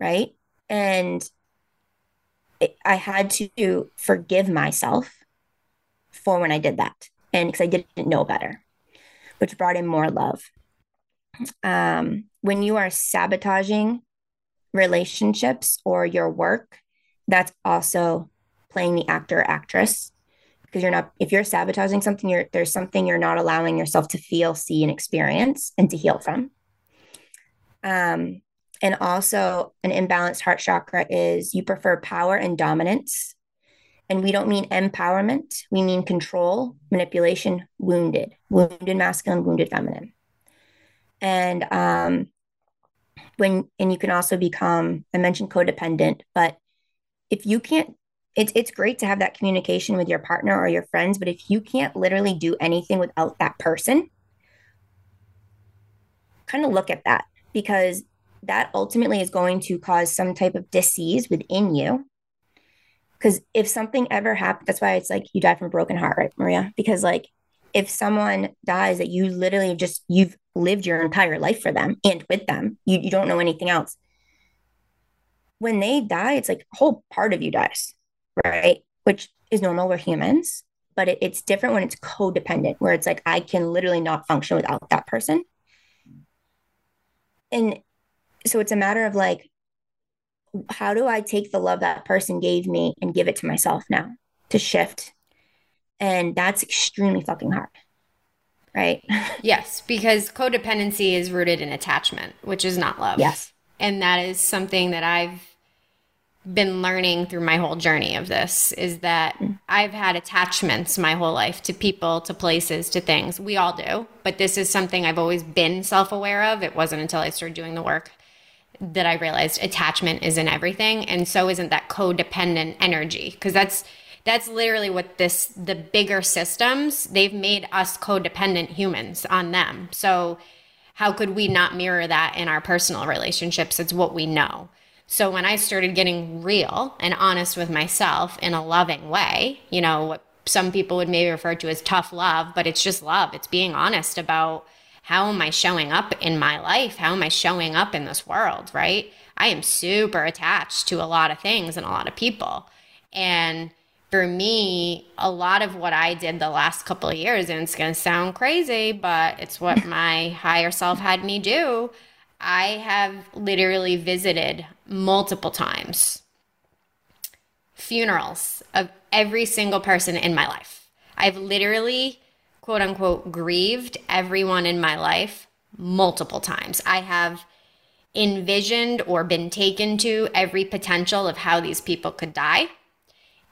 Right. And it, I had to forgive myself for when I did that. And because I didn't know better, which brought in more love. Um, when you are sabotaging relationships or your work, that's also playing the actor actress because you're not if you're sabotaging something you're there's something you're not allowing yourself to feel see and experience and to heal from. Um and also an imbalanced heart chakra is you prefer power and dominance. And we don't mean empowerment. We mean control manipulation wounded. Wounded masculine wounded feminine. And um when and you can also become i mentioned codependent but if you can't it's it's great to have that communication with your partner or your friends, but if you can't literally do anything without that person, kind of look at that because that ultimately is going to cause some type of disease within you. Because if something ever happens, that's why it's like you die from a broken heart, right, Maria? Because like if someone dies that you literally just you've lived your entire life for them and with them, you, you don't know anything else. When they die, it's like a whole part of you dies right? Which is normal. We're humans, but it, it's different when it's codependent, where it's like I can literally not function without that person. And so it's a matter of like, how do I take the love that person gave me and give it to myself now to shift? And that's extremely fucking hard. Right. yes, because codependency is rooted in attachment, which is not love. Yes. And that is something that I've been learning through my whole journey of this is that mm. I've had attachments my whole life to people, to places, to things. We all do. But this is something I've always been self aware of. It wasn't until I started doing the work that I realized attachment isn't everything. And so isn't that codependent energy. Because that's that's literally what this the bigger systems, they've made us codependent humans on them. So how could we not mirror that in our personal relationships? It's what we know. So when I started getting real and honest with myself in a loving way, you know, what some people would maybe refer to as tough love, but it's just love. It's being honest about how am I showing up in my life? How am I showing up in this world, right? I am super attached to a lot of things and a lot of people. And for me, a lot of what I did the last couple of years, and it's going to sound crazy, but it's what my higher self had me do I have literally visited multiple times funerals of every single person in my life. I've literally, quote unquote, grieved everyone in my life multiple times. I have envisioned or been taken to every potential of how these people could die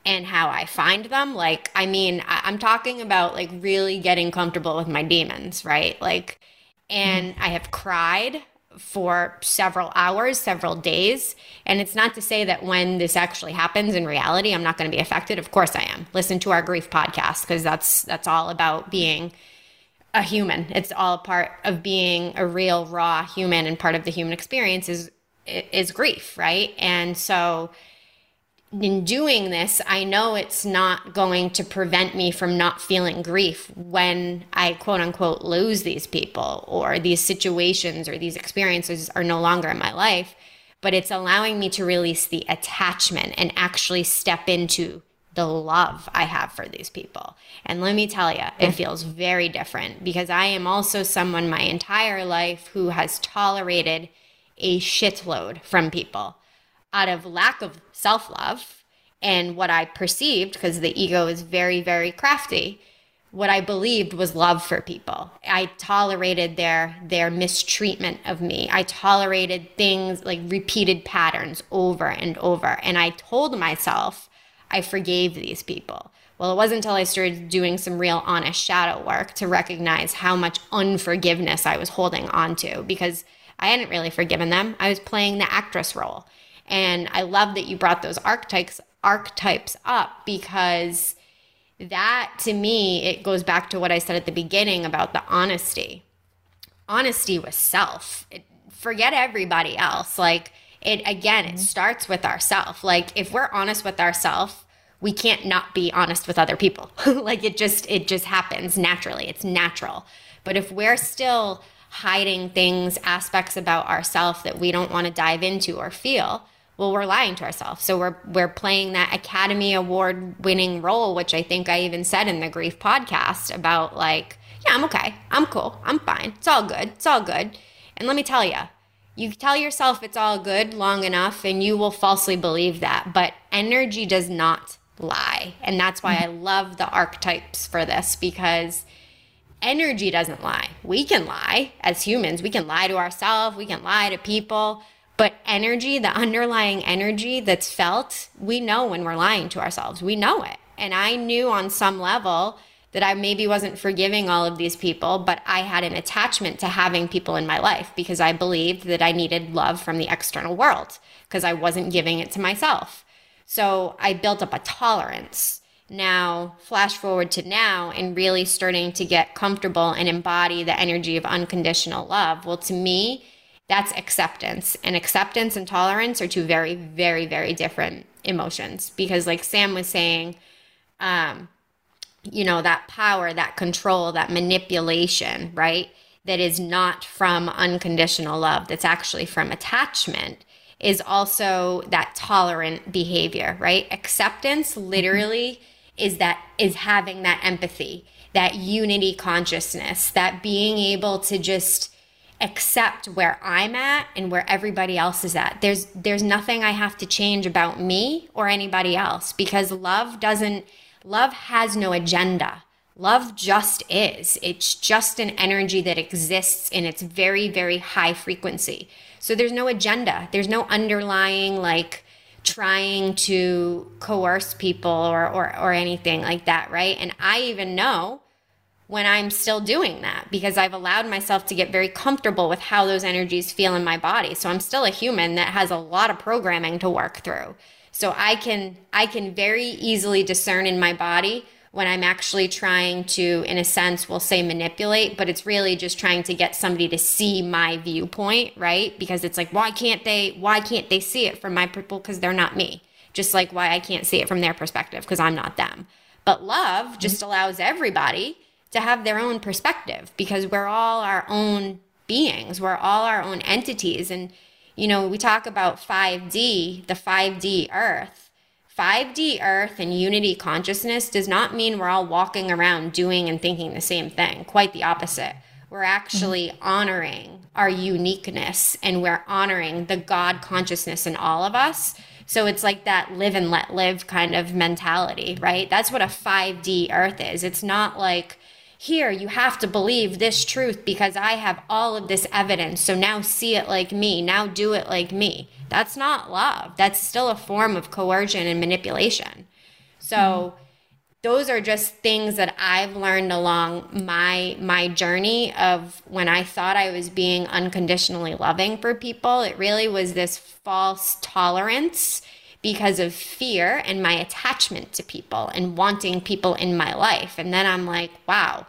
and how I find them. Like, I mean, I- am talking about like really getting comfortable with my demons, right? Like, and. I have cried for several hours, several days. And it's not to say that when this actually happens in reality, I'm not going to be affected. Of course I am. Listen to our grief podcast because that's that's all about being a human. It's all part of being a real raw human and part of the human experience is is grief, right? And so in doing this, I know it's not going to prevent me from not feeling grief when I quote unquote lose these people or these situations or these experiences are no longer in my life. But it's allowing me to release the attachment and actually step into the love I have for these people. And let me tell you, it feels very different because I am also someone my entire life who has tolerated a shitload from people out of lack of self love and what I perceived, because the ego is very, very crafty, what I believed was love for people. I tolerated their their mistreatment of me. I tolerated things like repeated patterns over and over. And I told myself I forgave these people. Well, it wasn't until I started doing some real honest shadow work to recognize how much unforgiveness I was holding on to because I hadn't really forgiven them. I was playing the actress role. And I love that you brought those archetypes archetypes up because that to me it goes back to what I said at the beginning about the honesty. Honesty with self. It, forget everybody else. Like it again, it mm-hmm. starts with ourself. Like if we're honest with ourselves, we can't not be honest with other people. like it just it just happens naturally. It's natural. But if we're still hiding things, aspects about ourselves that we don't want to dive into or feel, well, we're lying to ourselves. So we're we're playing that Academy Award winning role, which I think I even said in the grief podcast about like, yeah, I'm okay. I'm cool. I'm fine. It's all good. It's all good. And let me tell you, you tell yourself it's all good long enough and you will falsely believe that. But energy does not lie. And that's why I love the archetypes for this because energy doesn't lie. We can lie as humans. We can lie to ourselves. We can lie to people but energy, the underlying energy that's felt, we know when we're lying to ourselves. We know it. And I knew on some level that I maybe wasn't forgiving all of these people, but I had an attachment to having people in my life because I believed that I needed love from the external world because I wasn't giving it to myself. So I built up a tolerance. Now, flash forward to now and really starting to get comfortable and embody the energy of unconditional love. Well, to me, that's acceptance. And acceptance and tolerance are two very, very, very different emotions. Because, like Sam was saying, um, you know, that power, that control, that manipulation, right? That is not from unconditional love, that's actually from attachment, is also that tolerant behavior, right? Acceptance literally mm-hmm. is that, is having that empathy, that unity consciousness, that being able to just, accept where I'm at and where everybody else is at. There's there's nothing I have to change about me or anybody else because love doesn't love has no agenda. Love just is. It's just an energy that exists in its very very high frequency. So there's no agenda. There's no underlying like trying to coerce people or or or anything like that, right? And I even know when I'm still doing that because I've allowed myself to get very comfortable with how those energies feel in my body. So I'm still a human that has a lot of programming to work through. So I can I can very easily discern in my body when I'm actually trying to in a sense we'll say manipulate, but it's really just trying to get somebody to see my viewpoint, right? Because it's like why can't they why can't they see it from my people because they're not me. Just like why I can't see it from their perspective because I'm not them. But love just mm-hmm. allows everybody to have their own perspective because we're all our own beings, we're all our own entities. And, you know, we talk about 5D, the 5D earth. 5D earth and unity consciousness does not mean we're all walking around doing and thinking the same thing. Quite the opposite. We're actually honoring our uniqueness and we're honoring the God consciousness in all of us. So it's like that live and let live kind of mentality, right? That's what a 5D earth is. It's not like, here you have to believe this truth because I have all of this evidence. So now see it like me. Now do it like me. That's not love. That's still a form of coercion and manipulation. So mm-hmm. those are just things that I've learned along my my journey of when I thought I was being unconditionally loving for people. It really was this false tolerance because of fear and my attachment to people and wanting people in my life. And then I'm like, wow,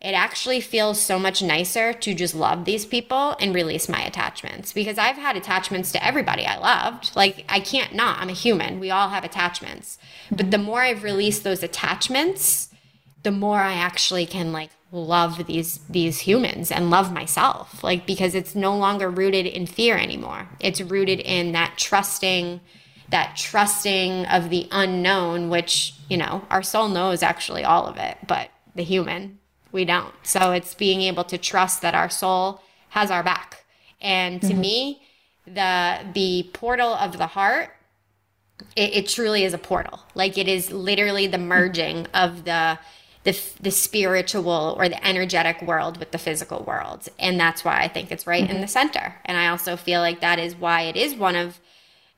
it actually feels so much nicer to just love these people and release my attachments because I've had attachments to everybody I loved. Like, I can't not. I'm a human. We all have attachments. But the more I've released those attachments, the more I actually can like love these these humans and love myself like because it's no longer rooted in fear anymore it's rooted in that trusting that trusting of the unknown, which, you know, our soul knows actually all of it, but the human, we don't. So it's being able to trust that our soul has our back. And to mm-hmm. me, the the portal of the heart, it, it truly is a portal. Like it is literally the merging of the the, the spiritual or the energetic world with the physical world. And that's why I think it's right mm-hmm. in the center. And I also feel like that is why it is one of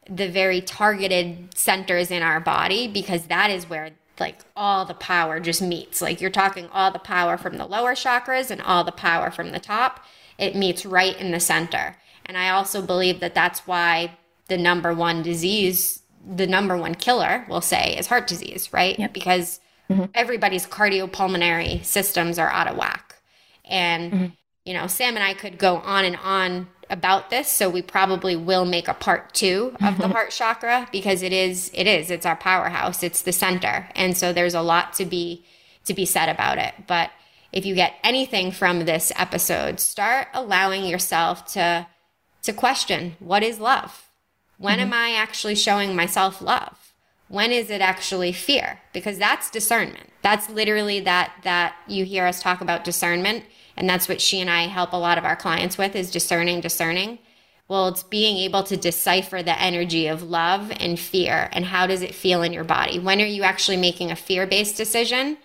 the very targeted centers in our body because that is where like all the power just meets. Like you're talking all the power from the lower chakras and all the power from the top. It meets right in the center. And I also believe that that's why the number one disease, the number one killer, we'll say, is heart disease, right? Yep. Because mm-hmm. everybody's cardiopulmonary systems are out of whack. And, mm-hmm. you know, Sam and I could go on and on about this so we probably will make a part 2 of the mm-hmm. heart chakra because it is it is it's our powerhouse it's the center and so there's a lot to be to be said about it. But if you get anything from this episode start allowing yourself to to question what is love? When mm-hmm. am i actually showing myself love? When is it actually fear? Because that's discernment. That's literally that that you hear us talk about discernment and that's what she and I help a lot of our clients with is discerning, discerning. Well, it's being able to decipher the energy of love and fear and how does it feel in your body? When are you actually making a fear based decision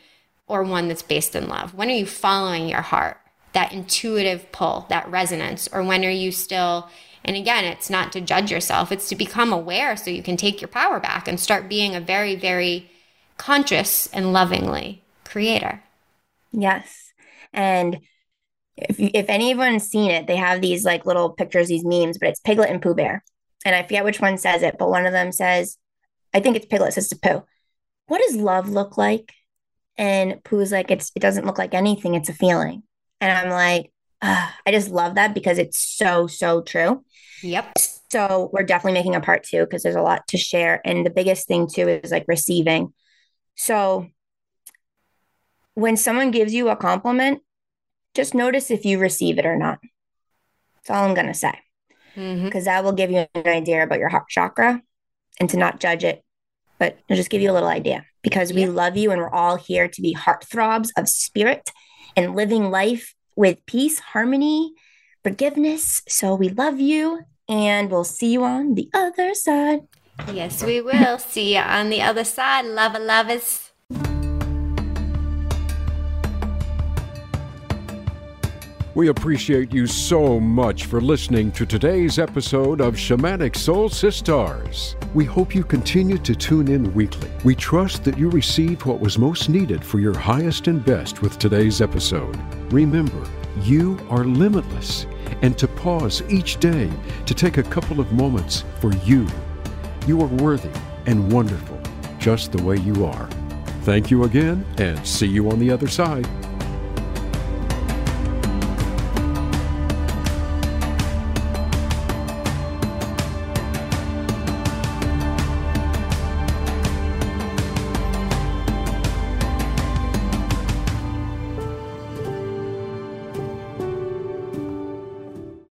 or one that's based in love? When are you following your heart, that intuitive pull, that resonance? Or when are you still, and again, it's not to judge yourself, it's to become aware so you can take your power back and start being a very, very conscious and lovingly creator. Yes. And if if anyone's seen it, they have these like little pictures, these memes, but it's Piglet and Pooh Bear. And I forget which one says it, but one of them says, I think it's Piglet says to Pooh, what does love look like? And Pooh's like, it's it doesn't look like anything, it's a feeling. And I'm like, I just love that because it's so, so true. Yep. So we're definitely making a part two because there's a lot to share. And the biggest thing too is like receiving. So when someone gives you a compliment, just notice if you receive it or not. That's all I'm going to say. Because mm-hmm. that will give you an idea about your heart chakra and to not judge it, but just give you a little idea because we love you and we're all here to be heartthrobs of spirit and living life with peace, harmony, forgiveness. So we love you and we'll see you on the other side. Yes, we will. see you on the other side, lover lovers. We appreciate you so much for listening to today's episode of Shamanic Soul Sisters. We hope you continue to tune in weekly. We trust that you received what was most needed for your highest and best with today's episode. Remember, you are limitless, and to pause each day to take a couple of moments for you. You are worthy and wonderful, just the way you are. Thank you again, and see you on the other side.